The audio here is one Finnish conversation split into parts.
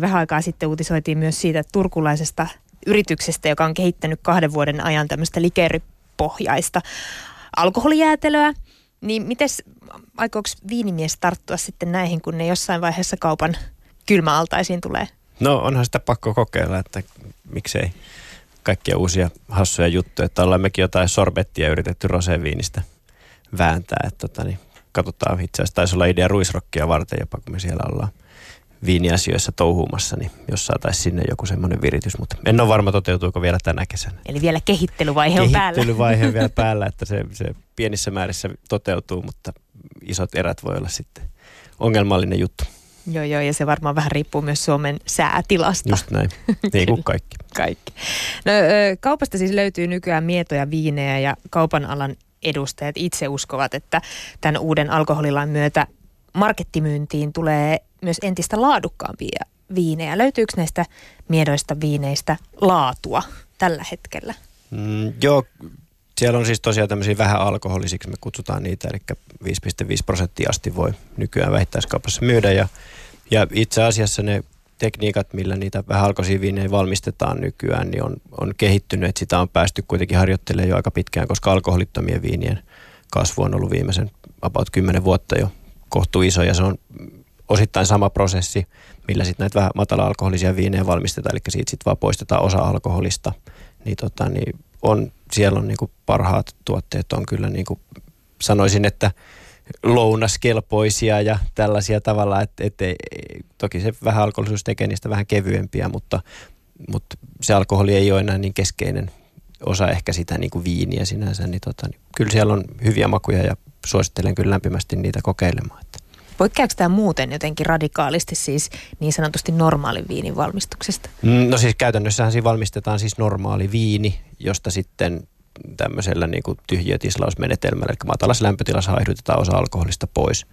Vähän aikaa sitten uutisoitiin myös siitä turkulaisesta yrityksestä, joka on kehittänyt kahden vuoden ajan tämmöistä likeripohjaista alkoholijäätelöä. Niin miten aikooko viinimies tarttua sitten näihin, kun ne jossain vaiheessa kaupan kylmäaltaisiin tulee? No onhan sitä pakko kokeilla, että miksei kaikkia uusia hassuja juttuja. Että ollaan mekin jotain sorbettia yritetty roseviinistä vääntää. Että tota, niin katsotaan itse asiassa taisi olla idea ruisrokkia varten jopa, kun me siellä ollaan viiniasioissa touhuumassa, niin jos saataisiin sinne joku semmoinen viritys, mutta en ole varma toteutuuko vielä tänä kesänä. Eli vielä kehittelyvaihe on päällä. Kehittelyvaihe on vielä päällä, että se, se pienissä määrissä toteutuu, mutta isot erät voi olla sitten ongelmallinen juttu. Joo, joo, ja se varmaan vähän riippuu myös Suomen säätilasta. Just näin, niin kuin kaikki. kaikki. No, kaupasta siis löytyy nykyään mietoja viinejä ja kaupan alan edustajat itse uskovat, että tämän uuden alkoholilain myötä markettimyyntiin tulee myös entistä laadukkaampia viinejä. Löytyykö näistä miedoista viineistä laatua tällä hetkellä? Mm, joo, siellä on siis tosiaan tämmöisiä vähän alkoholisiksi, me kutsutaan niitä, eli 5,5 prosenttia asti voi nykyään vähittäiskaupassa myydä. Ja, ja itse asiassa ne tekniikat, millä niitä vähän alkoisia viinejä valmistetaan nykyään, niin on, on kehittynyt, että sitä on päästy kuitenkin harjoittelemaan jo aika pitkään, koska alkoholittomien viinien kasvu on ollut viimeisen about 10 vuotta jo kohtuu iso ja se on osittain sama prosessi, millä sitten näitä vähän matala-alkoholisia viinejä valmistetaan, eli siitä sitten vaan poistetaan osa alkoholista, niin, tota, niin on, siellä on niinku parhaat tuotteet on kyllä niinku, sanoisin, että lounaskelpoisia ja tällaisia tavalla, että, että toki se vähän alkoholisuus tekee niistä vähän kevyempiä, mutta, mutta se alkoholi ei ole enää niin keskeinen osa ehkä sitä niin kuin viiniä sinänsä, niin, tota, niin kyllä siellä on hyviä makuja ja suosittelen kyllä lämpimästi niitä kokeilemaan. Poikkeako tämä muuten jotenkin radikaalisti siis niin sanotusti normaalin viinin valmistuksesta? Mm, no siis käytännössähän siinä valmistetaan siis normaali viini, josta sitten tämmöisellä niin kuin tyhjiötislausmenetelmällä, eli matalassa lämpötilassa haihdutetaan osa alkoholista pois.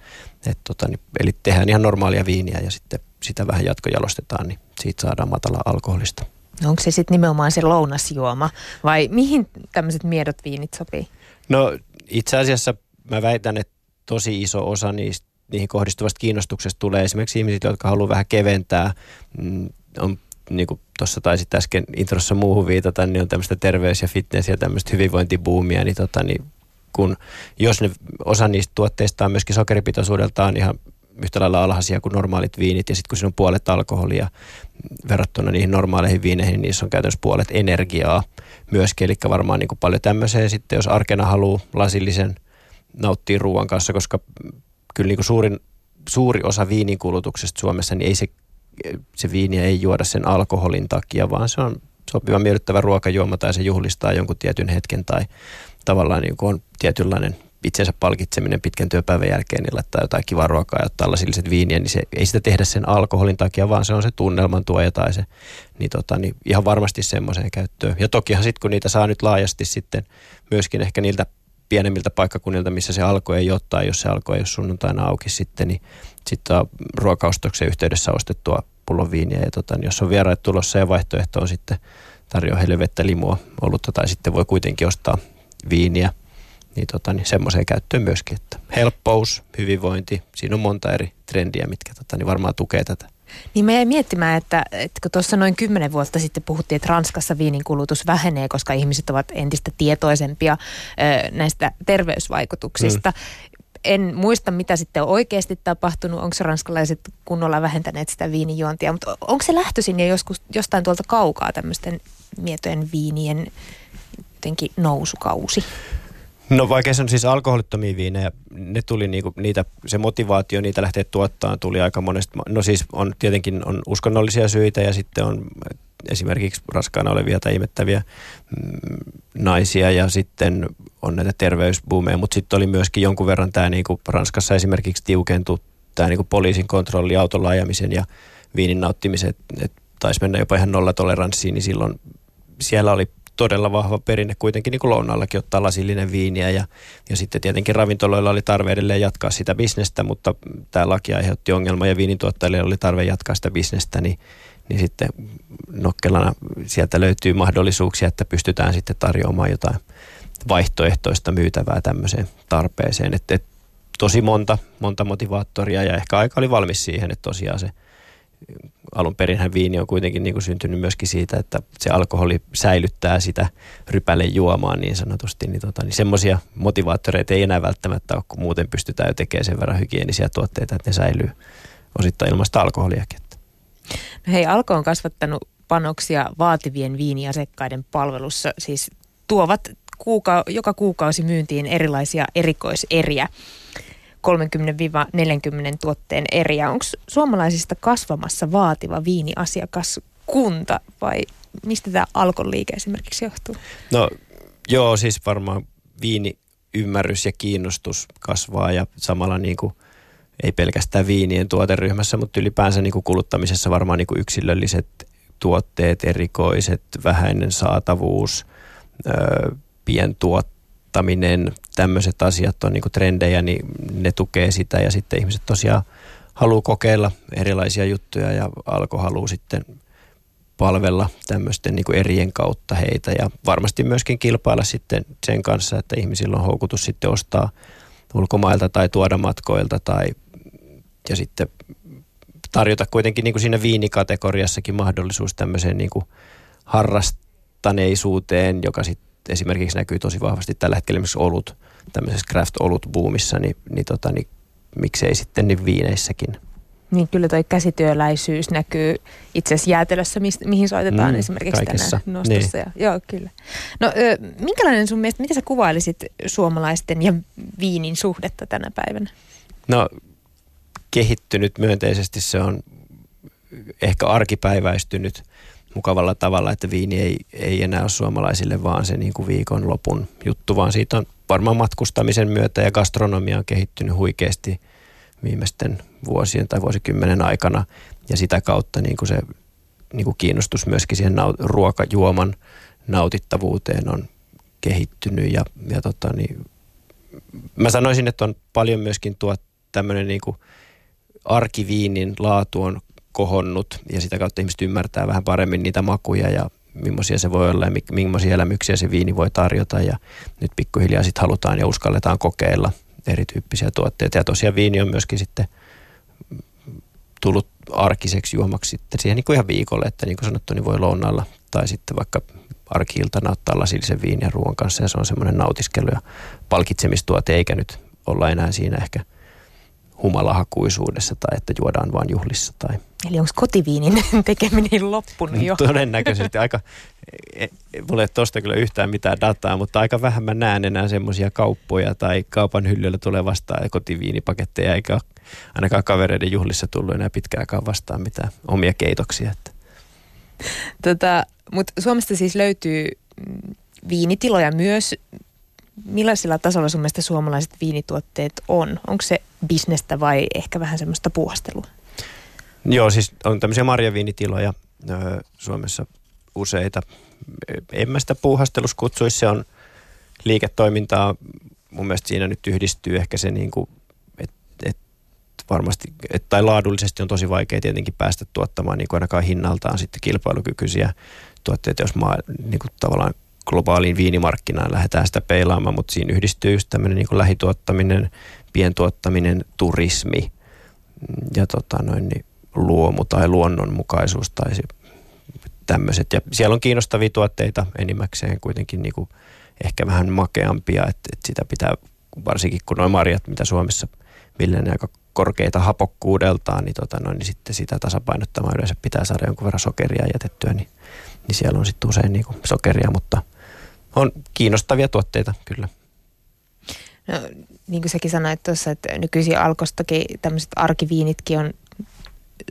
Et tota, niin, eli tehdään ihan normaalia viiniä ja sitten sitä vähän jatkojalostetaan, niin siitä saadaan matala alkoholista. No onko se sitten nimenomaan se lounasjuoma vai mihin tämmöiset miedot viinit sopii? No itse asiassa mä väitän, että tosi iso osa niistä, niihin kohdistuvasta kiinnostuksesta tulee esimerkiksi ihmiset, jotka haluaa vähän keventää, mm, on niin kuin tuossa taisit äsken introssa muuhun viitata, niin on tämmöistä terveys- ja fitness- ja tämmöistä hyvinvointibuumia, niin, tota, niin kun, jos ne, osa niistä tuotteista on myöskin sokeripitoisuudeltaan ihan yhtä lailla alhaisia kuin normaalit viinit, ja sitten kun siinä on puolet alkoholia verrattuna niihin normaaleihin viineihin, niin niissä on käytännössä puolet energiaa myöskin, eli varmaan niin kuin paljon tämmöiseen sitten, jos arkena haluaa lasillisen nauttia ruoan kanssa, koska kyllä niin kuin suurin, suuri osa viinin kulutuksesta Suomessa, niin ei se se viini ei juoda sen alkoholin takia, vaan se on sopiva miellyttävä ruokajuoma tai se juhlistaa jonkun tietyn hetken tai tavallaan niin on tietynlainen itsensä palkitseminen pitkän työpäivän jälkeen, niin laittaa jotain kivaa ruokaa ja ottaa lasilliset viiniä, niin se, ei sitä tehdä sen alkoholin takia, vaan se on se tunnelman tuoja tai se, niin, tota, niin ihan varmasti semmoiseen käyttöön. Ja tokihan sitten kun niitä saa nyt laajasti sitten myöskin ehkä niiltä pienemmiltä paikkakunnilta, missä se alkoi ei ottaa, jos se alkoi ole sunnuntaina auki sitten, niin sitten ruokaustoksen yhteydessä ostettua pullon viiniä. Ja tota, niin jos on vieraat tulossa ja vaihtoehto on sitten tarjoa heille vettä, limua, olutta tai sitten voi kuitenkin ostaa viiniä, niin, tota, niin semmoiseen käyttöön myöskin, että helppous, hyvinvointi, siinä on monta eri trendiä, mitkä tota, niin varmaan tukee tätä. Niin me jäi miettimään, että, että kun tuossa noin kymmenen vuotta sitten puhuttiin, että Ranskassa viinin kulutus vähenee, koska ihmiset ovat entistä tietoisempia ö, näistä terveysvaikutuksista. Mm. En muista, mitä sitten on oikeasti tapahtunut, onko ranskalaiset kunnolla vähentäneet sitä viinijuontia, mutta onko se lähtöisin ja joskus jostain tuolta kaukaa tämmöisten mietojen viinien jotenkin nousukausi? No vaikka se on siis alkoholittomia viinejä, ne tuli niinku, niitä, se motivaatio niitä lähteä tuottaa tuli aika monesta. No siis on tietenkin on uskonnollisia syitä ja sitten on esimerkiksi raskaana olevia tai imettäviä mm, naisia ja sitten on näitä terveysbuumeja, mutta sitten oli myöskin jonkun verran tämä niinku Ranskassa esimerkiksi tiukentui tämä niinku poliisin kontrolli autolla ajamisen ja viinin nauttimisen, että taisi mennä jopa ihan nollatoleranssiin, niin silloin siellä oli todella vahva perinne kuitenkin niin kuin lounaallakin ottaa lasillinen viiniä ja, ja sitten tietenkin ravintoloilla oli tarve edelleen jatkaa sitä bisnestä, mutta tämä laki aiheutti ongelma ja viinintuottajille oli tarve jatkaa sitä bisnestä, niin, niin sitten nokkelana sieltä löytyy mahdollisuuksia, että pystytään sitten tarjoamaan jotain vaihtoehtoista myytävää tämmöiseen tarpeeseen. Että et, tosi monta, monta motivaattoria ja ehkä aika oli valmis siihen, että tosiaan se alun perinhän viini on kuitenkin niin kuin syntynyt myöskin siitä, että se alkoholi säilyttää sitä rypäle juomaan niin sanotusti. Niin, tota, niin semmoisia motivaattoreita ei enää välttämättä ole, kun muuten pystytään jo tekemään sen verran hygienisiä tuotteita, että ne säilyy osittain ilmasta alkoholiakin. No hei, Alko on kasvattanut panoksia vaativien viiniasekkaiden palvelussa, siis tuovat kuuka- joka kuukausi myyntiin erilaisia erikoiseriä. 30-40 tuotteen eriä. Onko suomalaisista kasvamassa vaativa viiniasiakaskunta vai mistä tämä alkon liike esimerkiksi johtuu? No joo, siis varmaan viini ymmärrys ja kiinnostus kasvaa ja samalla niin kuin ei pelkästään viinien tuoteryhmässä, mutta ylipäänsä niin kuin kuluttamisessa varmaan niin kuin yksilölliset tuotteet, erikoiset, vähäinen saatavuus, öö, pientuottaminen, tämmöiset asiat on niin trendejä, niin ne tukee sitä. Ja sitten ihmiset tosiaan haluaa kokeilla erilaisia juttuja ja alko haluaa sitten palvella tämmöisten niin erien kautta heitä. Ja varmasti myöskin kilpailla sitten sen kanssa, että ihmisillä on houkutus sitten ostaa ulkomailta tai tuoda matkoilta tai ja sitten tarjota kuitenkin niin kuin siinä viinikategoriassakin mahdollisuus tämmöiseen niin kuin harrastaneisuuteen, joka sitten esimerkiksi näkyy tosi vahvasti tällä hetkellä esimerkiksi olut, tämmöisessä craft-olut-buumissa, niin, niin, tota, niin miksei sitten niin viineissäkin. Niin kyllä toi käsityöläisyys näkyy itse asiassa jäätelössä, mihin soitetaan mm, esimerkiksi kaikessa. tänään nostossa. Niin. Ja, joo, kyllä. No ö, minkälainen sun mielestä, miten sä kuvailisit suomalaisten ja viinin suhdetta tänä päivänä? No kehittynyt myönteisesti, se on ehkä arkipäiväistynyt mukavalla tavalla, että viini ei, ei enää ole suomalaisille vaan se niin kuin viikonlopun juttu, vaan siitä on varmaan matkustamisen myötä ja gastronomia on kehittynyt huikeasti viimeisten vuosien tai vuosikymmenen aikana. Ja sitä kautta niin kuin se niin kuin kiinnostus myöskin siihen naut- ruokajuoman nautittavuuteen on kehittynyt. Ja, ja tota, niin, mä sanoisin, että on paljon myöskin tuo tämmöinen niin arkiviinin laatu on kohonnut ja sitä kautta ihmiset ymmärtää vähän paremmin niitä makuja ja millaisia se voi olla ja millaisia elämyksiä se viini voi tarjota. Ja nyt pikkuhiljaa sitten halutaan ja uskalletaan kokeilla erityyppisiä tuotteita. Ja tosiaan viini on myöskin sitten tullut arkiseksi juomaksi sitten siihen niin kuin ihan viikolle, että niin kuin sanottu, niin voi lounaalla tai sitten vaikka arkiiltana ottaa lasillisen viiniä ruoan kanssa ja se on semmoinen nautiskelu ja palkitsemistuote eikä nyt olla enää siinä ehkä – humalahakuisuudessa tai että juodaan vain juhlissa. Tai. Eli onko kotiviinin tekeminen loppunut jo? Todennäköisesti aika, e, e, mulla ei tuosta kyllä yhtään mitään dataa, mutta aika vähän mä näen enää semmoisia kauppoja tai kaupan hyllyllä tulee vastaan kotiviinipaketteja, eikä ainakaan kavereiden juhlissa tullut enää pitkään aikaan vastaan mitään omia keitoksia. Että. Tota, mutta Suomesta siis löytyy mm, viinitiloja myös, millaisella tasolla sun mielestä suomalaiset viinituotteet on? Onko se bisnestä vai ehkä vähän semmoista puuhastelua? Joo, siis on tämmöisiä marjaviinitiloja Suomessa useita. En mä sitä puuhastelussa kutsuisi, se on liiketoimintaa. Mun mielestä siinä nyt yhdistyy ehkä se niin kuin, että et varmasti, et, tai laadullisesti on tosi vaikea tietenkin päästä tuottamaan niin kuin ainakaan hinnaltaan sitten kilpailukykyisiä tuotteita, jos maa, niin kuin tavallaan globaaliin viinimarkkinaan lähdetään sitä peilaamaan, mutta siinä yhdistyy just tämmöinen niin lähituottaminen, pientuottaminen, turismi ja tota noin, niin luomu tai luonnonmukaisuus tai tämmöiset. Ja siellä on kiinnostavia tuotteita enimmäkseen kuitenkin niin kuin ehkä vähän makeampia, että, että sitä pitää varsinkin kun noin marjat, mitä Suomessa villenee aika korkeita hapokkuudeltaan, niin, tota noin, niin sitten sitä tasapainottamaan yleensä pitää saada jonkun verran sokeria jätettyä, niin, niin siellä on sitten usein niin kuin sokeria, mutta on kiinnostavia tuotteita kyllä. No, niin kuin säkin sanoit tuossa, että nykyisin alkostakin tämmöiset arkiviinitkin on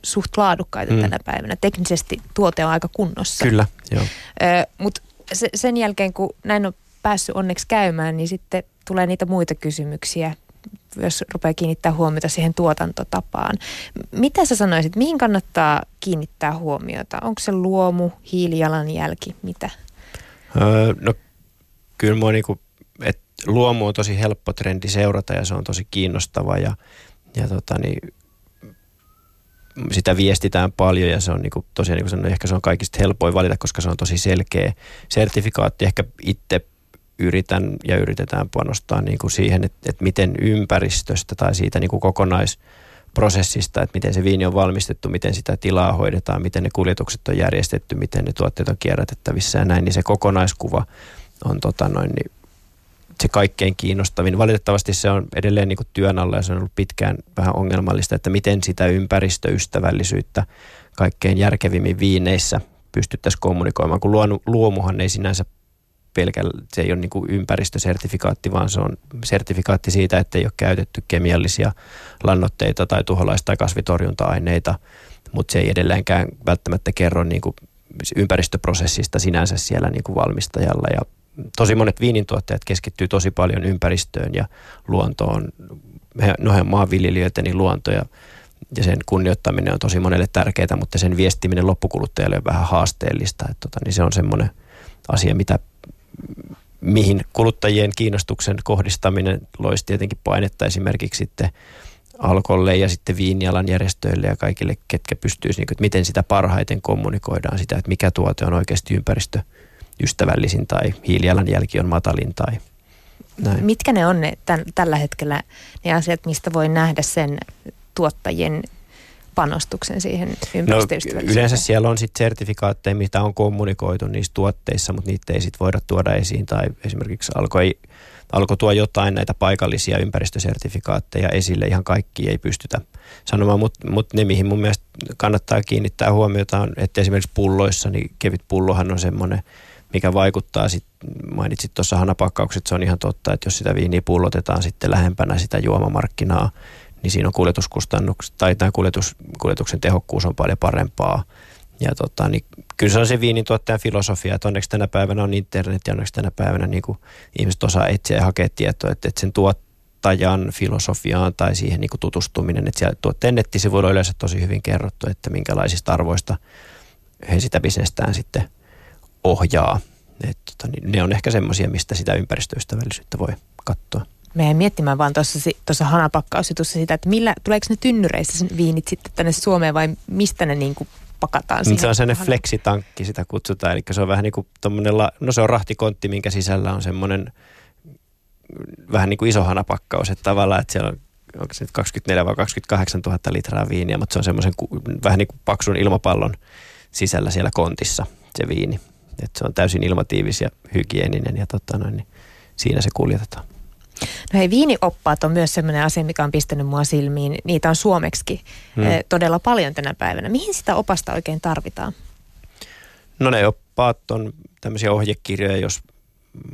suht laadukkaita mm. tänä päivänä. Teknisesti tuote on aika kunnossa. Kyllä, joo. Mutta se, sen jälkeen, kun näin on päässyt onneksi käymään, niin sitten tulee niitä muita kysymyksiä, jos rupeaa kiinnittää huomiota siihen tuotantotapaan. Mitä sä sanoisit, mihin kannattaa kiinnittää huomiota? Onko se luomu, hiilijalanjälki, mitä? Öö, no kyllä mua niinku, että luomu on tosi helppo trendi seurata ja se on tosi kiinnostava ja, ja tota niin, sitä viestitään paljon ja se on niinku, tosiaan niin kuin sanoin, ehkä se on kaikista helpoin valita, koska se on tosi selkeä sertifikaatti. Ehkä itse yritän ja yritetään panostaa niin kuin siihen, että, että miten ympäristöstä tai siitä niin kuin kokonais prosessista, että miten se viini on valmistettu, miten sitä tilaa hoidetaan, miten ne kuljetukset on järjestetty, miten ne tuotteet on kierrätettävissä ja näin, niin se kokonaiskuva on tota noin, niin se kaikkein kiinnostavin. Valitettavasti se on edelleen niin kuin työn alla ja se on ollut pitkään vähän ongelmallista, että miten sitä ympäristöystävällisyyttä kaikkein järkevimmin viineissä pystyttäisiin kommunikoimaan, kun luomuhan ei sinänsä pelkällä, se ei ole niin kuin ympäristösertifikaatti, vaan se on sertifikaatti siitä, että ei ole käytetty kemiallisia lannoitteita tai tuholaista tai kasvitorjunta-aineita, mutta se ei edelleenkään välttämättä kerro niin kuin ympäristöprosessista sinänsä siellä niin kuin valmistajalla ja tosi monet viinintuottajat keskittyy tosi paljon ympäristöön ja luontoon. He, no he maanviljelijöitä, niin luonto ja, ja sen kunnioittaminen on tosi monelle tärkeää, mutta sen viestiminen loppukuluttajalle on vähän haasteellista. Että tota, niin se on semmoinen asia, mitä, mihin kuluttajien kiinnostuksen kohdistaminen loisi tietenkin painetta esimerkiksi sitten alkolle ja sitten viinialan järjestöille ja kaikille, ketkä pystyisivät, niin että miten sitä parhaiten kommunikoidaan sitä, että mikä tuote on oikeasti ympäristö – ystävällisin tai hiilijalanjälki on matalin tai näin. Mitkä ne on ne tämän, tällä hetkellä ne asiat, mistä voi nähdä sen tuottajien panostuksen siihen ympäristöystävällisyyteen? No, yleensä siellä on sitten sertifikaatteja, mitä on kommunikoitu niissä tuotteissa, mutta niitä ei sitten voida tuoda esiin. Tai esimerkiksi alkoi, alkoi tuo jotain näitä paikallisia ympäristösertifikaatteja esille. Ihan kaikki ei pystytä sanomaan, mutta mut ne, mihin mun mielestä kannattaa kiinnittää huomiota on, että esimerkiksi pulloissa, niin kevyt pullohan on semmoinen – mikä vaikuttaa, sit, mainitsit tuossa hanapakkaukset, se on ihan totta, että jos sitä viiniä pullotetaan sitten lähempänä sitä juomamarkkinaa, niin siinä on kuljetuskustannukset, tai tämä kuljetus, kuljetuksen tehokkuus on paljon parempaa. Ja tota, niin kyllä se on se viinin tuottajan filosofia, että onneksi tänä päivänä on internet ja onneksi tänä päivänä niin kuin ihmiset osaa etsiä ja hakea tietoa, että, että sen tuottajan filosofiaan tai siihen niin kuin tutustuminen, että siellä tuotteen nettisivuilla on yleensä tosi hyvin kerrottu, että minkälaisista arvoista he sitä bisnestään sitten ohjaa. Et, tota, niin ne on ehkä semmoisia, mistä sitä ympäristöystävällisyyttä voi katsoa. Meidän miettimään vaan tuossa hanapakkausetussa sitä, että millä, tuleeko ne tynnyreissä sen viinit sitten tänne Suomeen vai mistä ne niin kuin pakataan siihen? Se on sellainen flexitankki, sitä kutsutaan. Eli se on vähän niin kuin la, no se on rahtikontti, minkä sisällä on semmoinen vähän niin kuin iso hanapakkaus, että tavallaan, että siellä on onko se nyt 24 vai 28 000 litraa viiniä, mutta se on semmoisen vähän niin kuin paksun ilmapallon sisällä siellä kontissa se viini. Et se on täysin ilmatiivis ja hygieninen ja tota noin, niin siinä se kuljetetaan. No hei, viinioppaat on myös sellainen asia, mikä on pistänyt mua silmiin. Niitä on suomeksi hmm. todella paljon tänä päivänä. Mihin sitä opasta oikein tarvitaan? No ne oppaat on tämmöisiä ohjekirjoja, jos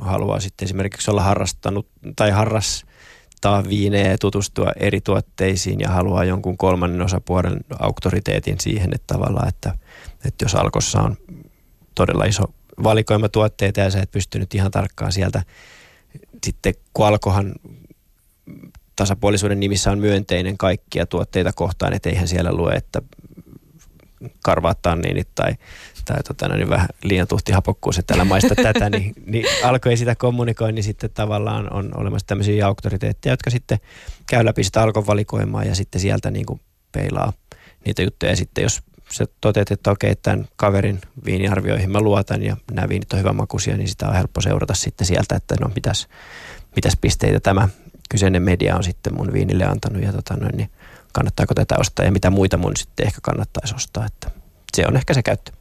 haluaa sitten esimerkiksi olla harrastanut tai harrastaa viinejä ja tutustua eri tuotteisiin ja haluaa jonkun kolmannen osapuolen auktoriteetin siihen, että tavallaan, että, että jos alkossa on todella iso valikoima tuotteita ja sä et pystynyt ihan tarkkaan sieltä. Sitten kun alkohan tasapuolisuuden nimissä on myönteinen kaikkia tuotteita kohtaan, että eihän siellä lue, että karvaat tanniinit tai, tai tota, no niin vähän liian tuhti hapokkuus, että älä maista tätä, niin, niin alkoi sitä kommunikoida, niin sitten tavallaan on olemassa tämmöisiä auktoriteetteja, jotka sitten käy läpi sitä alkovalikoimaa ja sitten sieltä niin kuin peilaa niitä juttuja. Ja sitten jos sä toteat, että okei, tämän kaverin viiniarvioihin mä luotan ja nämä viinit on hyvän makuisia, niin sitä on helppo seurata sitten sieltä, että no mitäs, mitäs pisteitä tämä kyseinen media on sitten mun viinille antanut ja tota noin, niin kannattaako tätä ostaa ja mitä muita mun sitten ehkä kannattaisi ostaa, että se on ehkä se käyttö.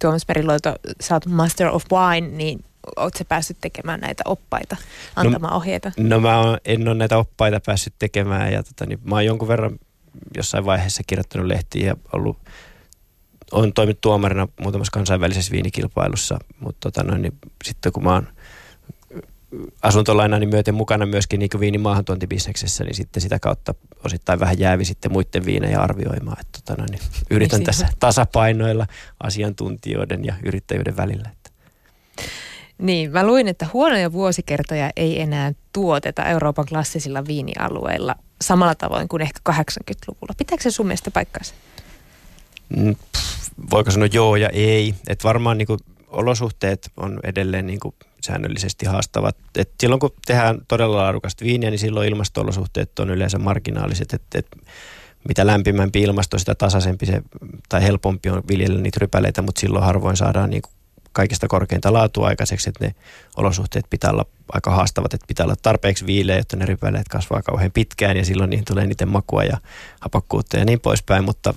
Tuomas Meriloito, sä oot Master of Wine, niin ootko päässyt tekemään näitä oppaita, antamaan no, ohjeita? No mä en ole näitä oppaita päässyt tekemään ja tota, niin mä oon jonkun verran jossain vaiheessa kirjoittanut lehtiä ja ollut olen toiminut tuomarina muutamassa kansainvälisessä viinikilpailussa, mutta tota noin, niin sitten kun mä oon asuntolainani myöten mukana myöskin niin viinin maahantuontibisneksessä, niin sitten sitä kautta osittain vähän jäävi sitten muiden viinejä arvioimaan. Että tota noin, niin yritän niin tässä tasapainoilla asiantuntijoiden ja yrittäjyyden välillä. Että. Niin, mä luin, että huonoja vuosikertoja ei enää tuoteta Euroopan klassisilla viinialueilla samalla tavoin kuin ehkä 80-luvulla. Pitääkö se sun mielestä paikkaansa? Mm, voiko sanoa joo ja ei. Että varmaan niin kuin olosuhteet on edelleen niin kuin säännöllisesti haastavat. Et silloin kun tehdään todella laadukasta viiniä, niin silloin ilmasto-olosuhteet on yleensä marginaaliset. Et, et mitä lämpimämpi ilmasto, sitä tasaisempi se, tai helpompi on viljellä niitä rypäleitä, mutta silloin harvoin saadaan niin kuin kaikista korkeinta laatua aikaiseksi, että ne olosuhteet pitää olla aika haastavat, että pitää olla tarpeeksi viileä, jotta ne rypäleet kasvaa kauhean pitkään ja silloin niihin tulee niiden makua ja hapakkuutta ja niin poispäin, mutta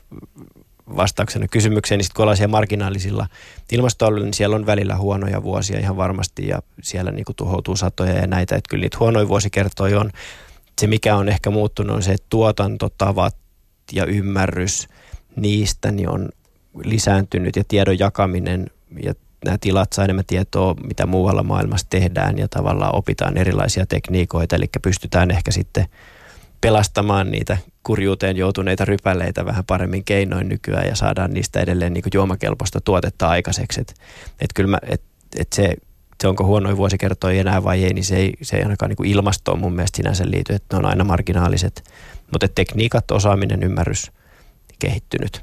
vastauksena kysymykseen, niin sitten kun ollaan siellä marginaalisilla ilmastoalueilla, niin siellä on välillä huonoja vuosia ihan varmasti ja siellä niin kuin tuhoutuu satoja ja näitä, että kyllä niitä huonoja vuosikertoja on. Se mikä on ehkä muuttunut on se, että tuotantotavat ja ymmärrys niistä niin on lisääntynyt ja tiedon jakaminen ja nämä tilat saa enemmän tietoa, mitä muualla maailmassa tehdään ja tavallaan opitaan erilaisia tekniikoita, eli pystytään ehkä sitten pelastamaan niitä kurjuuteen joutuneita rypäleitä vähän paremmin keinoin nykyään ja saadaan niistä edelleen niin juomakelpoista tuotetta aikaiseksi. Että et kyllä mä, et, et se, se onko huonoin vuosikertoja enää vai ei, niin se ei, se ei ainakaan niin ilmastoon mun mielestä sinänsä liity, että ne on aina marginaaliset. Mutta tekniikat, osaaminen, ymmärrys kehittynyt.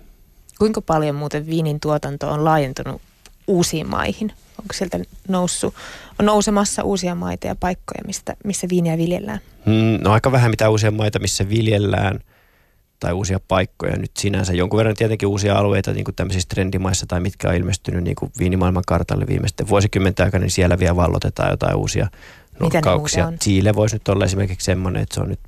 Kuinka paljon muuten viinin tuotanto on laajentunut uusiin maihin? Onko sieltä noussut, on nousemassa uusia maita ja paikkoja, mistä, missä viiniä viljellään? Hmm, no aika vähän mitä uusia maita, missä viljellään tai uusia paikkoja nyt sinänsä. Jonkun verran tietenkin uusia alueita niin kuin tämmöisissä trendimaissa tai mitkä on ilmestynyt niin kuin viinimaailman kartalle viimeisten vuosikymmenten aikana, niin siellä vielä vallotetaan jotain uusia nurkkauksia. Chile voisi nyt olla esimerkiksi semmoinen, että se on nyt,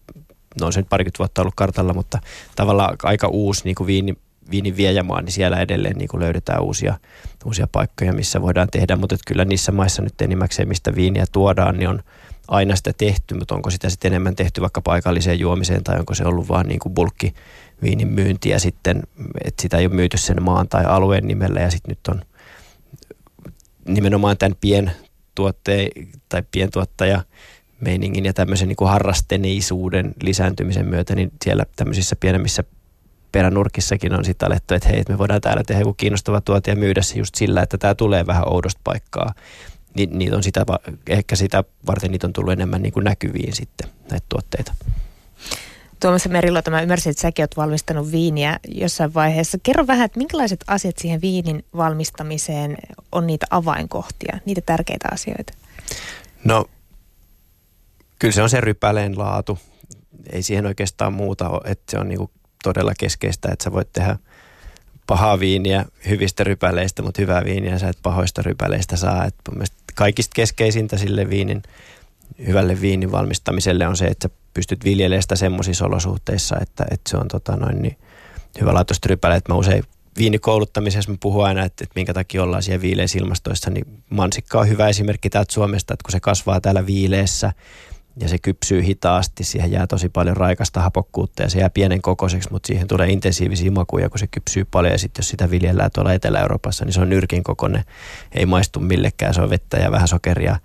no on se nyt parikymmentä vuotta ollut kartalla, mutta tavallaan aika uusi niin kuin viini, viinin viejämaan, niin siellä edelleen niin kuin löydetään uusia, uusia paikkoja, missä voidaan tehdä. Mutta kyllä niissä maissa nyt enimmäkseen, mistä viiniä tuodaan, niin on aina sitä tehty, mutta onko sitä sitten enemmän tehty vaikka paikalliseen juomiseen tai onko se ollut vaan niin kuin bulkki viinin myyntiä sitten, että sitä ei ole myyty sen maan tai alueen nimellä ja sitten nyt on nimenomaan tämän pientuotteen tai pientuottaja meiningin ja tämmöisen niin kuin harrasteneisuuden lisääntymisen myötä, niin siellä tämmöisissä pienemmissä peränurkissakin on sitten alettu, että hei, me voidaan täällä tehdä joku kiinnostava tuote ja myydä se just sillä, että tämä tulee vähän oudosta paikkaa. Ni, niitä on sitä, ehkä sitä varten niitä on tullut enemmän niin kuin näkyviin sitten näitä tuotteita. Tuomas Meriluoto, mä ymmärsin, että säkin oot valmistanut viiniä jossain vaiheessa. Kerro vähän, että minkälaiset asiat siihen viinin valmistamiseen on niitä avainkohtia, niitä tärkeitä asioita? No, kyllä se on se rypäleen laatu. Ei siihen oikeastaan muuta ole, että se on niinku todella keskeistä, että sä voit tehdä pahaa viiniä hyvistä rypäleistä, mutta hyvää viiniä sä et pahoista rypäleistä saa. Et mun kaikista keskeisintä sille viinin, hyvälle viinin valmistamiselle on se, että sä pystyt viljelemään sitä semmoisissa olosuhteissa, että, että se on tota noin niin hyvälaatuista rypäleet. Mä usein viinikouluttamisessa mä puhun aina, että, että minkä takia ollaan siellä viileissä ilmastoissa, niin mansikka on hyvä esimerkki täältä Suomesta, että kun se kasvaa täällä viileessä, ja se kypsyy hitaasti. Siihen jää tosi paljon raikasta hapokkuutta ja se jää pienen kokoiseksi, mutta siihen tulee intensiivisiä makuja, kun se kypsyy paljon. Ja sitten jos sitä viljellään tuolla Etelä-Euroopassa, niin se on nyrkin kokoinen. Ei maistu millekään, se on vettä ja vähän sokeria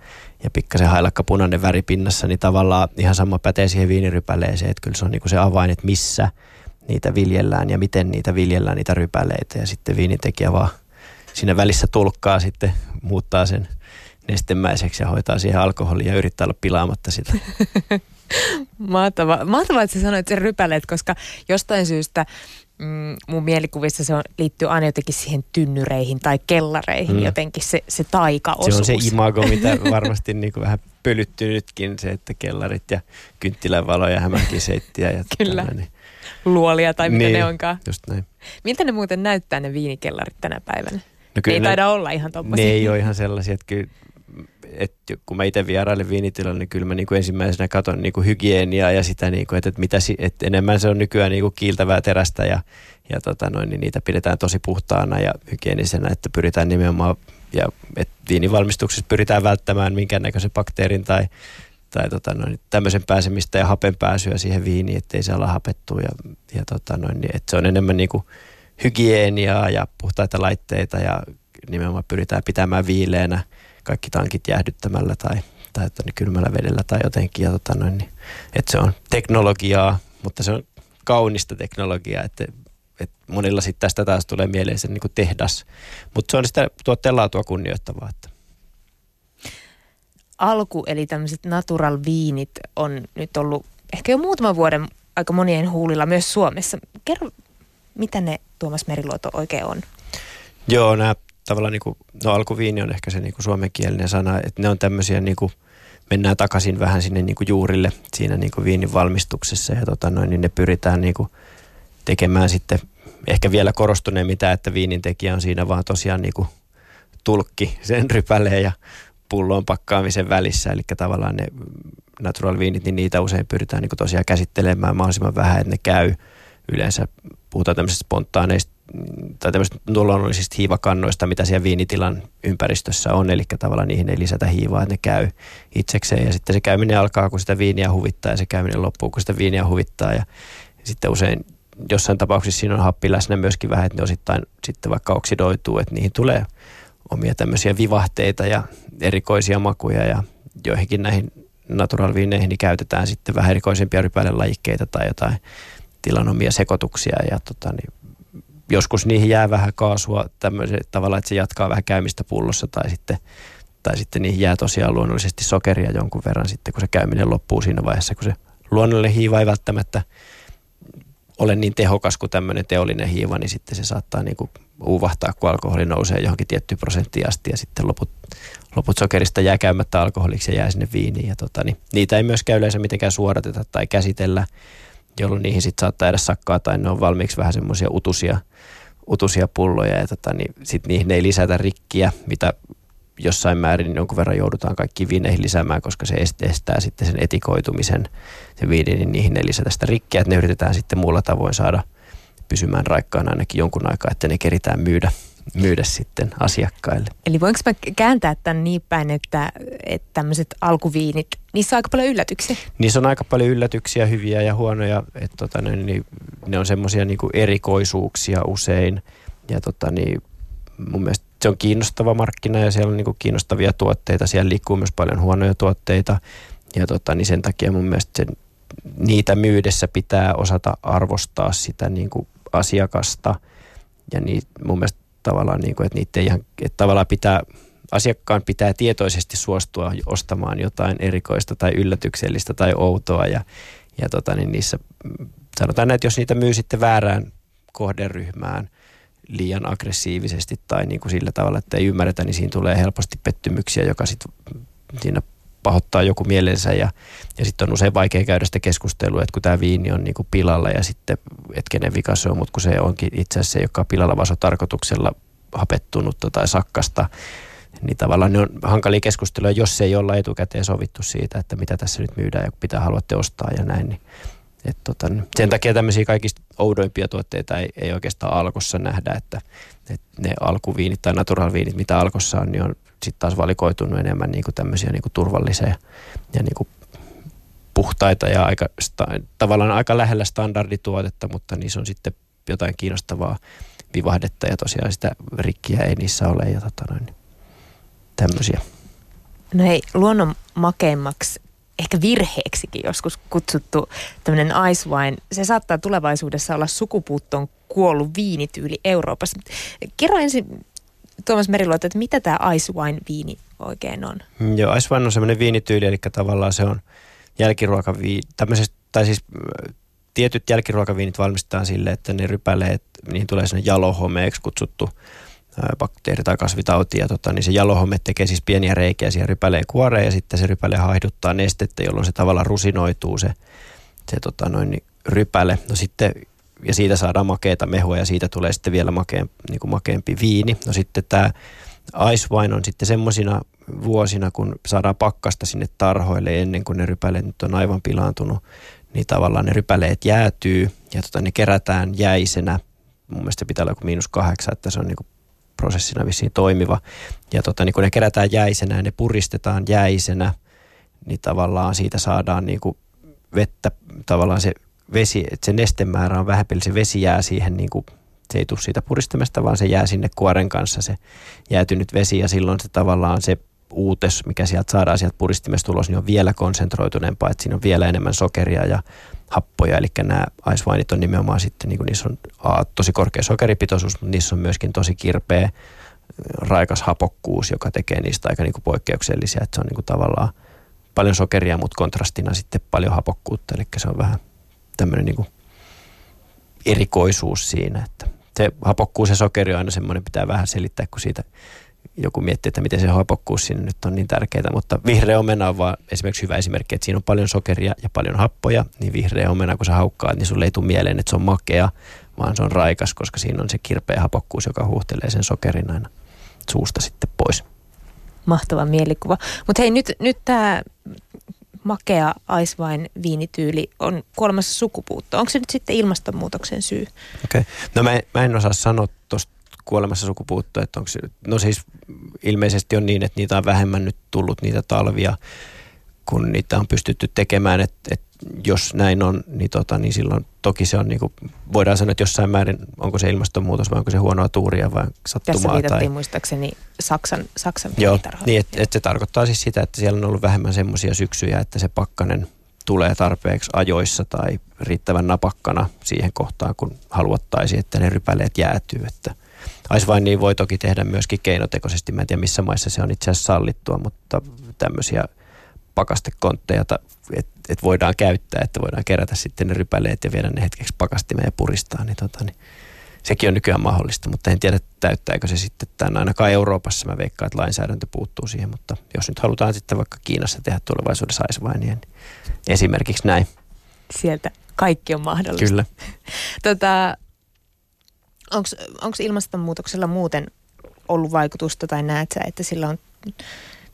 ja pikkasen hailakka punainen väri pinnassa, niin tavallaan ihan sama pätee siihen viinirypäleeseen, että kyllä se on niinku se avain, että missä niitä viljellään ja miten niitä viljellään, niitä rypäleitä. Ja sitten viinitekijä vaan siinä välissä tulkkaa sitten, muuttaa sen – nestemäiseksi ja hoitaa siihen alkoholia ja yrittää olla pilaamatta sitä. Mahtavaa, Mahtavaa, että sä sanoit sen rypäleet, koska jostain syystä mm, mun mielikuvissa se on, liittyy aina jotenkin siihen tynnyreihin tai kellareihin, mm. jotenkin se, se taikaosuus. Se on se imago, mitä varmasti niin kuin vähän pölyttynytkin, se, että kellarit ja kynttilänvalo ja hämäkiseittiä. Ja Kyllä. Niin. Luolia tai mitä niin, ne onkaan. Just näin. Miltä ne muuten näyttää ne viinikellarit tänä päivänä? No kyllä ne ei ne, taida olla ihan tommosia. Ne ei ole ihan sellaisia, että kyllä että kun mä itse vierailen viinitilalla, niin kyllä mä niin kuin ensimmäisenä katson niin kuin hygieniaa ja sitä, niin kuin, että, että, mitä, että enemmän se on nykyään niin kuin kiiltävää terästä ja, ja tota noin, niin niitä pidetään tosi puhtaana ja hygienisenä, että pyritään nimenomaan ja että viinivalmistuksessa pyritään välttämään minkäännäköisen bakteerin tai, tai tota noin, tämmöisen pääsemistä ja hapen pääsyä siihen viiniin, ettei se olla hapettua ja, ja tota noin, niin, että se on enemmän niin kuin hygieniaa ja puhtaita laitteita ja nimenomaan pyritään pitämään viileänä – kaikki tankit jäähdyttämällä tai, tai että niin kylmällä vedellä tai jotenkin. Ja tota noin, niin, että se on teknologiaa, mutta se on kaunista teknologiaa, että, että monilla sitten tästä taas tulee mieleen se niin kuin tehdas. Mutta se on sitä tuotteen laatua kunnioittavaa. Että. Alku, eli tämmöiset natural viinit on nyt ollut ehkä jo muutaman vuoden aika monien huulilla myös Suomessa. Kerro, mitä ne Tuomas Meriluoto oikein on? Joo, nämä tavallaan niin kuin, no alkuviini on ehkä se niin kuin suomenkielinen sana, että ne on tämmöisiä niin kuin, mennään takaisin vähän sinne niin kuin juurille siinä niin kuin viinin valmistuksessa ja tota noin, niin ne pyritään niin kuin tekemään sitten ehkä vielä korostuneen mitä, että viinin tekijä on siinä vaan tosiaan niin kuin tulkki sen rypäleen ja pullon pakkaamisen välissä. Eli tavallaan ne natural viinit, niin niitä usein pyritään niin tosiaan käsittelemään mahdollisimman vähän, että ne käy. Yleensä puhutaan tämmöisistä spontaaneista tai tämmöisistä luonnollisista hiivakannoista, mitä siellä viinitilan ympäristössä on, eli tavallaan niihin ei lisätä hiivaa, että ne käy itsekseen. Ja sitten se käyminen alkaa, kun sitä viiniä huvittaa ja se käyminen loppuu, kun sitä viiniä huvittaa. Ja sitten usein jossain tapauksessa siinä on happi läsnä myöskin vähän, että ne osittain sitten vaikka oksidoituu, että niihin tulee omia tämmöisiä vivahteita ja erikoisia makuja. Ja joihinkin näihin natural viineihin niin käytetään sitten vähän erikoisempia rypälelajikkeita tai jotain tilan omia sekoituksia. Ja tota, niin joskus niihin jää vähän kaasua tämmöisen tavalla, että se jatkaa vähän käymistä pullossa tai sitten, tai sitten niihin jää tosiaan luonnollisesti sokeria jonkun verran sitten, kun se käyminen loppuu siinä vaiheessa, kun se luonnollinen hiiva ei välttämättä ole niin tehokas kuin tämmöinen teollinen hiiva, niin sitten se saattaa niin kuin uuvahtaa, kun alkoholi nousee johonkin tiettyyn prosenttiin asti ja sitten loput, loput sokerista jää käymättä alkoholiksi ja jää sinne viiniin. Ja tota, niin niitä ei myöskään yleensä mitenkään suodateta tai käsitellä, jolloin niihin sitten saattaa edes sakkaa tai ne on valmiiksi vähän semmoisia utusia, utusia pulloja ja tota, niin sitten niihin ei lisätä rikkiä, mitä jossain määrin niin jonkun verran joudutaan kaikki viineihin lisäämään, koska se estää sitten sen etikoitumisen, se viini, niin niihin ei lisätä sitä rikkiä, että ne yritetään sitten muulla tavoin saada pysymään raikkaana ainakin jonkun aikaa, että ne keritään myydä, myydä sitten asiakkaille. Eli voinko mä kääntää tämän niin päin, että, että tämmöiset alkuviinit, niissä on aika paljon yllätyksiä? Niissä on aika paljon yllätyksiä, hyviä ja huonoja, että tota, ne, niin, ne on semmoisia niin erikoisuuksia usein ja tota, niin, mun mielestä se on kiinnostava markkina ja siellä on niin kuin kiinnostavia tuotteita. Siellä liikkuu myös paljon huonoja tuotteita ja tota, niin sen takia mun mielestä sen, niitä myydessä pitää osata arvostaa sitä niin kuin asiakasta ja niin, mun mielestä tavallaan, niin kuin, että niitä ihan, että tavallaan pitää, asiakkaan pitää tietoisesti suostua ostamaan jotain erikoista tai yllätyksellistä tai outoa ja, ja tota, niin niissä sanotaan, että jos niitä myy sitten väärään kohderyhmään – liian aggressiivisesti tai niin kuin sillä tavalla, että ei ymmärretä, niin siinä tulee helposti pettymyksiä, joka sitten siinä pahoittaa joku mielensä ja, ja sitten on usein vaikea käydä sitä keskustelua, että kun tämä viini on niin kuin pilalla ja sitten, että kenen vika se on, mutta kun se onkin itse asiassa se, joka on pilalla, vaan se on tarkoituksella hapettunutta tai sakkasta, niin tavallaan ne on hankalia keskusteluja, jos ei olla etukäteen sovittu siitä, että mitä tässä nyt myydään ja pitää haluatte ostaa ja näin, niin et tota, sen takia tämmöisiä kaikista oudoimpia tuotteita ei, ei oikeastaan alkossa nähdä, että, että ne alkuviinit tai naturalviinit, mitä alkossa on, niin on sitten taas valikoitunut enemmän niin kuin tämmöisiä niin kuin turvallisia ja niin kuin puhtaita ja aika, tavallaan aika lähellä standardituotetta, mutta niissä on sitten jotain kiinnostavaa vivahdetta ja tosiaan sitä rikkiä ei niissä ole ja tota noin, tämmöisiä. No hei, luonnon makeimmaksi ehkä virheeksikin joskus kutsuttu tämmöinen ice wine. Se saattaa tulevaisuudessa olla sukupuuttoon kuollut viinityyli Euroopassa. Kerro ensin Tuomas Meriluoto, että mitä tämä ice wine viini oikein on? Joo, ice wine on semmoinen viinityyli, eli tavallaan se on jälkiruokaviini, tai siis tietyt jälkiruokaviinit valmistetaan sille, että ne rypäleet, niihin tulee sinne jalohomeeksi kutsuttu bakteeri- tai kasvitauti, ja tota, niin se jalohome tekee siis pieniä reikiä siihen rypäleen kuoreen, ja sitten se rypäle haihduttaa nestettä, jolloin se tavallaan rusinoituu se, se tota, noin, rypäle. No sitten, ja siitä saadaan makeita mehua, ja siitä tulee sitten vielä makeen, niin kuin makeampi viini. No sitten tämä ice wine on sitten semmoisina vuosina, kun saadaan pakkasta sinne tarhoille ennen kuin ne rypäleet nyt on aivan pilaantunut, niin tavallaan ne rypäleet jäätyy ja tota, ne kerätään jäisenä. Mun mielestä pitää olla joku miinus kahdeksan, että se on niin prosessina vissiin toimiva. Ja tota, niin kun ne kerätään jäisenä ja ne puristetaan jäisenä, niin tavallaan siitä saadaan niin kuin vettä, tavallaan se vesi, että se nestemäärä on vähäpeli, se vesi jää siihen niin kuin, se ei tule siitä puristamasta, vaan se jää sinne kuoren kanssa se jäätynyt vesi. Ja silloin se tavallaan se uutes, mikä sieltä saadaan sieltä puristimesta ulos, niin on vielä konsentroituneempaa, että siinä on vielä enemmän sokeria ja happoja, eli nämä wineit on nimenomaan sitten, niin kuin niissä on a, tosi korkea sokeripitoisuus, mutta niissä on myöskin tosi kirpeä raikas hapokkuus, joka tekee niistä aika niin kuin poikkeuksellisia, että se on niin kuin tavallaan paljon sokeria, mutta kontrastina sitten paljon hapokkuutta, eli se on vähän tämmöinen niin erikoisuus siinä, että se hapokkuus ja sokeri on aina semmoinen, pitää vähän selittää, kun siitä joku miettii, että miten se hapokkuus sinne nyt on niin tärkeää, mutta vihreä omena on vaan esimerkiksi hyvä esimerkki, että siinä on paljon sokeria ja paljon happoja, niin vihreä omena, kun sä haukkaat, niin sulle ei tule mieleen, että se on makea, vaan se on raikas, koska siinä on se kirpeä hapokkuus, joka huuhtelee sen sokerin aina suusta sitten pois. Mahtava mielikuva. Mutta hei, nyt, nyt tämä makea aisvain viinityyli on kuolemassa sukupuutto. Onko se nyt sitten ilmastonmuutoksen syy? Okei. Okay. No mä, mä en osaa sanoa tuosta kuolemassa sukupuutto, että onko se, no siis ilmeisesti on niin, että niitä on vähemmän nyt tullut niitä talvia, kun niitä on pystytty tekemään, että, että jos näin on, niin, tota, niin silloin toki se on, niin kuin, voidaan sanoa, että jossain määrin, onko se ilmastonmuutos vai onko se huonoa tuuria vai sattumaa. Tässä viitattiin tai... muistaakseni Saksan, Saksan Joo, niin että et se tarkoittaa siis sitä, että siellä on ollut vähemmän semmoisia syksyjä, että se pakkanen tulee tarpeeksi ajoissa tai riittävän napakkana siihen kohtaan, kun haluattaisiin, että ne rypäleet jäätyy. Että Ais vain niin voi toki tehdä myöskin keinotekoisesti. Mä en tiedä missä maissa se on itse asiassa sallittua, mutta tämmöisiä pakastekontteja, että et voidaan käyttää, että voidaan kerätä sitten ne rypäleet ja viedä ne hetkeksi pakastimeen ja puristaa, niin, tota, niin sekin on nykyään mahdollista, mutta en tiedä täyttääkö se sitten tämän. Ainakaan Euroopassa mä veikkaan, että lainsäädäntö puuttuu siihen, mutta jos nyt halutaan sitten vaikka Kiinassa tehdä tulevaisuudessa vain niin esimerkiksi näin. Sieltä kaikki on mahdollista. Kyllä. tota, Onko ilmastonmuutoksella muuten ollut vaikutusta tai näet sä, että sillä on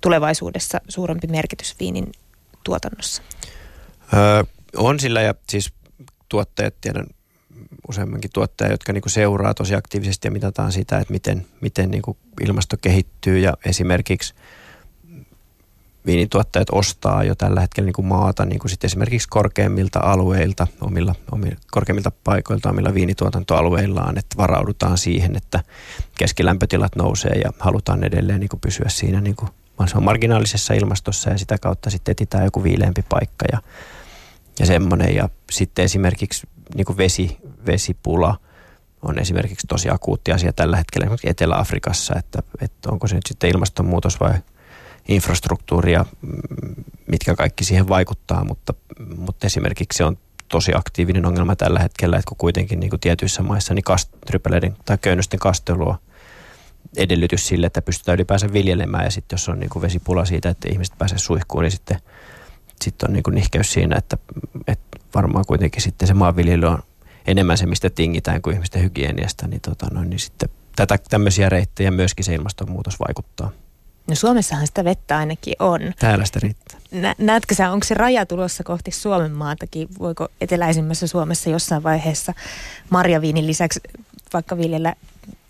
tulevaisuudessa suurempi merkitys viinin tuotannossa? Öö, on sillä ja siis tuottajat, tiedän useammankin tuottaja, jotka niinku seuraa tosi aktiivisesti ja mitataan sitä, että miten, miten niinku ilmasto kehittyy ja esimerkiksi – viinituottajat ostaa jo tällä hetkellä niin kuin maata niin kuin sitten esimerkiksi korkeimmilta alueilta, omilla, omilla, korkeimmilta paikoilta omilla viinituotantoalueillaan, että varaudutaan siihen, että keskilämpötilat nousee ja halutaan edelleen niin kuin pysyä siinä niin kuin on marginaalisessa ilmastossa ja sitä kautta sitten etsitään joku viileämpi paikka ja, ja semmoinen. Ja sitten esimerkiksi niin vesi, vesipula on esimerkiksi tosi akuutti asia tällä hetkellä esimerkiksi Etelä-Afrikassa, että, että onko se nyt sitten ilmastonmuutos vai – infrastruktuuria, mitkä kaikki siihen vaikuttaa, mutta, mutta esimerkiksi se on tosi aktiivinen ongelma tällä hetkellä, että kun kuitenkin niin kuin tietyissä maissa niin kast, tai köynnösten kastelu on edellytys sille, että pystytään ylipäänsä viljelemään ja sitten jos on niin kuin vesipula siitä, että ihmiset pääsee suihkuun, niin sitten, sitten on niin kuin nihkeys siinä, että, että varmaan kuitenkin sitten se maanviljely on enemmän se, mistä tingitään kuin ihmisten hygieniasta, niin, tota noin, niin sitten tätä, tämmöisiä reittejä myöskin se ilmastonmuutos vaikuttaa. No Suomessahan sitä vettä ainakin on. Täällä sitä riittää. Nä, näetkö sä, onko se raja tulossa kohti Suomen maatakin? Voiko eteläisimmässä Suomessa jossain vaiheessa marjaviinin lisäksi vaikka viljellä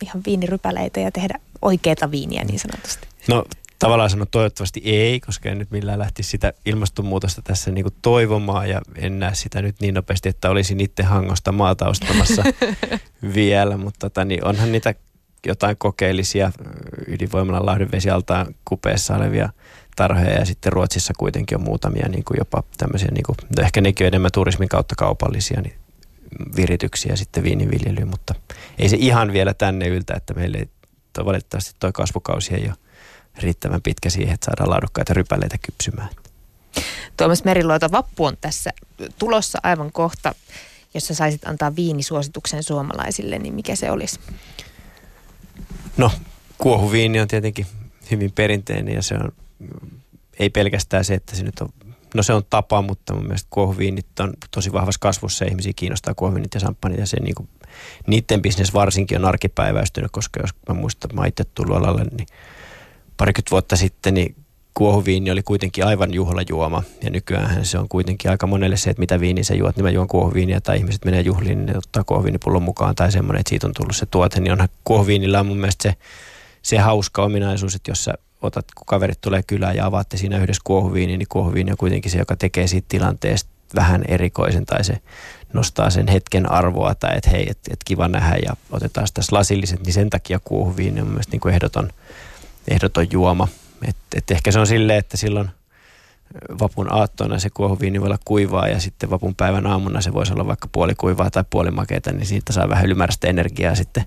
ihan viinirypäleitä ja tehdä oikeita viiniä niin sanotusti? No tavallaan sanon toivottavasti ei, koska en nyt millään lähtisi sitä ilmastonmuutosta tässä niin toivomaan ja en näe sitä nyt niin nopeasti, että olisin itse hangosta maata ostamassa vielä, mutta tota, niin onhan niitä jotain kokeellisia ydinvoimalan lahdenvesialtaan kupeessa olevia tarhoja ja sitten Ruotsissa kuitenkin on muutamia niin kuin jopa tämmöisiä, niin kuin, no ehkä nekin on enemmän turismin kautta kaupallisia niin virityksiä sitten viiniviljelyyn, mutta ei se ihan vielä tänne yltä, että meille ei, toi, valitettavasti tuo kasvukausi ei ole riittävän pitkä siihen, että saadaan laadukkaita rypäleitä kypsymään. Tuomas Meriluoto, vappu on tässä tulossa aivan kohta. Jos sä saisit antaa viinisuosituksen suomalaisille, niin mikä se olisi? No, kuohuviini on tietenkin hyvin perinteinen ja se on, ei pelkästään se, että se nyt on, no se on tapa, mutta mun mielestä kuohuviinit on tosi vahvassa kasvussa ja ihmisiä kiinnostaa kuohuviinit ja samppanit ja se niin kuin, niiden bisnes varsinkin on arkipäiväistynyt, koska jos mä muistan, mä itse tullut alalle, niin parikymmentä vuotta sitten, niin kuohuviini oli kuitenkin aivan juhlajuoma. Ja nykyään se on kuitenkin aika monelle se, että mitä viini sä juot, niin mä juon kuohuviiniä tai ihmiset menee juhliin, niin ne ottaa kuohuviinipullon mukaan tai semmoinen, että siitä on tullut se tuote. Niin onhan kuohuviinilla on mun mielestä se, se hauska ominaisuus, että jos sä otat, kun kaverit tulee kylään ja avaatte siinä yhdessä kuohuviini, niin kuohuviini on kuitenkin se, joka tekee siitä tilanteesta vähän erikoisen tai se nostaa sen hetken arvoa tai että hei, että et kiva nähdä ja otetaan tässä lasilliset, niin sen takia kuohuviini on mielestä niin kuin ehdoton, ehdoton juoma. Et, et ehkä se on silleen, että silloin vapun aattona se kuohuviini voi olla kuivaa ja sitten vapun päivän aamuna se voisi olla vaikka puolikuivaa tai puolimakeita, niin siitä saa vähän ylimääräistä energiaa sitten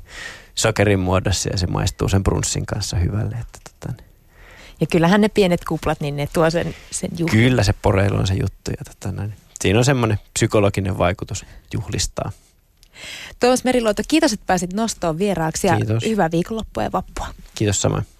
sokerin muodossa ja se maistuu sen brunssin kanssa hyvälle. Että tota, niin. Ja kyllähän ne pienet kuplat, niin ne tuo sen, sen juhli. Kyllä se poreilu on se juttu. Ja tota, niin. Siinä on semmoinen psykologinen vaikutus juhlistaa. Tuomas Meriluoto, kiitos, että pääsit nostoon vieraaksi ja kiitos. hyvää viikonloppua ja vappua. Kiitos samoin.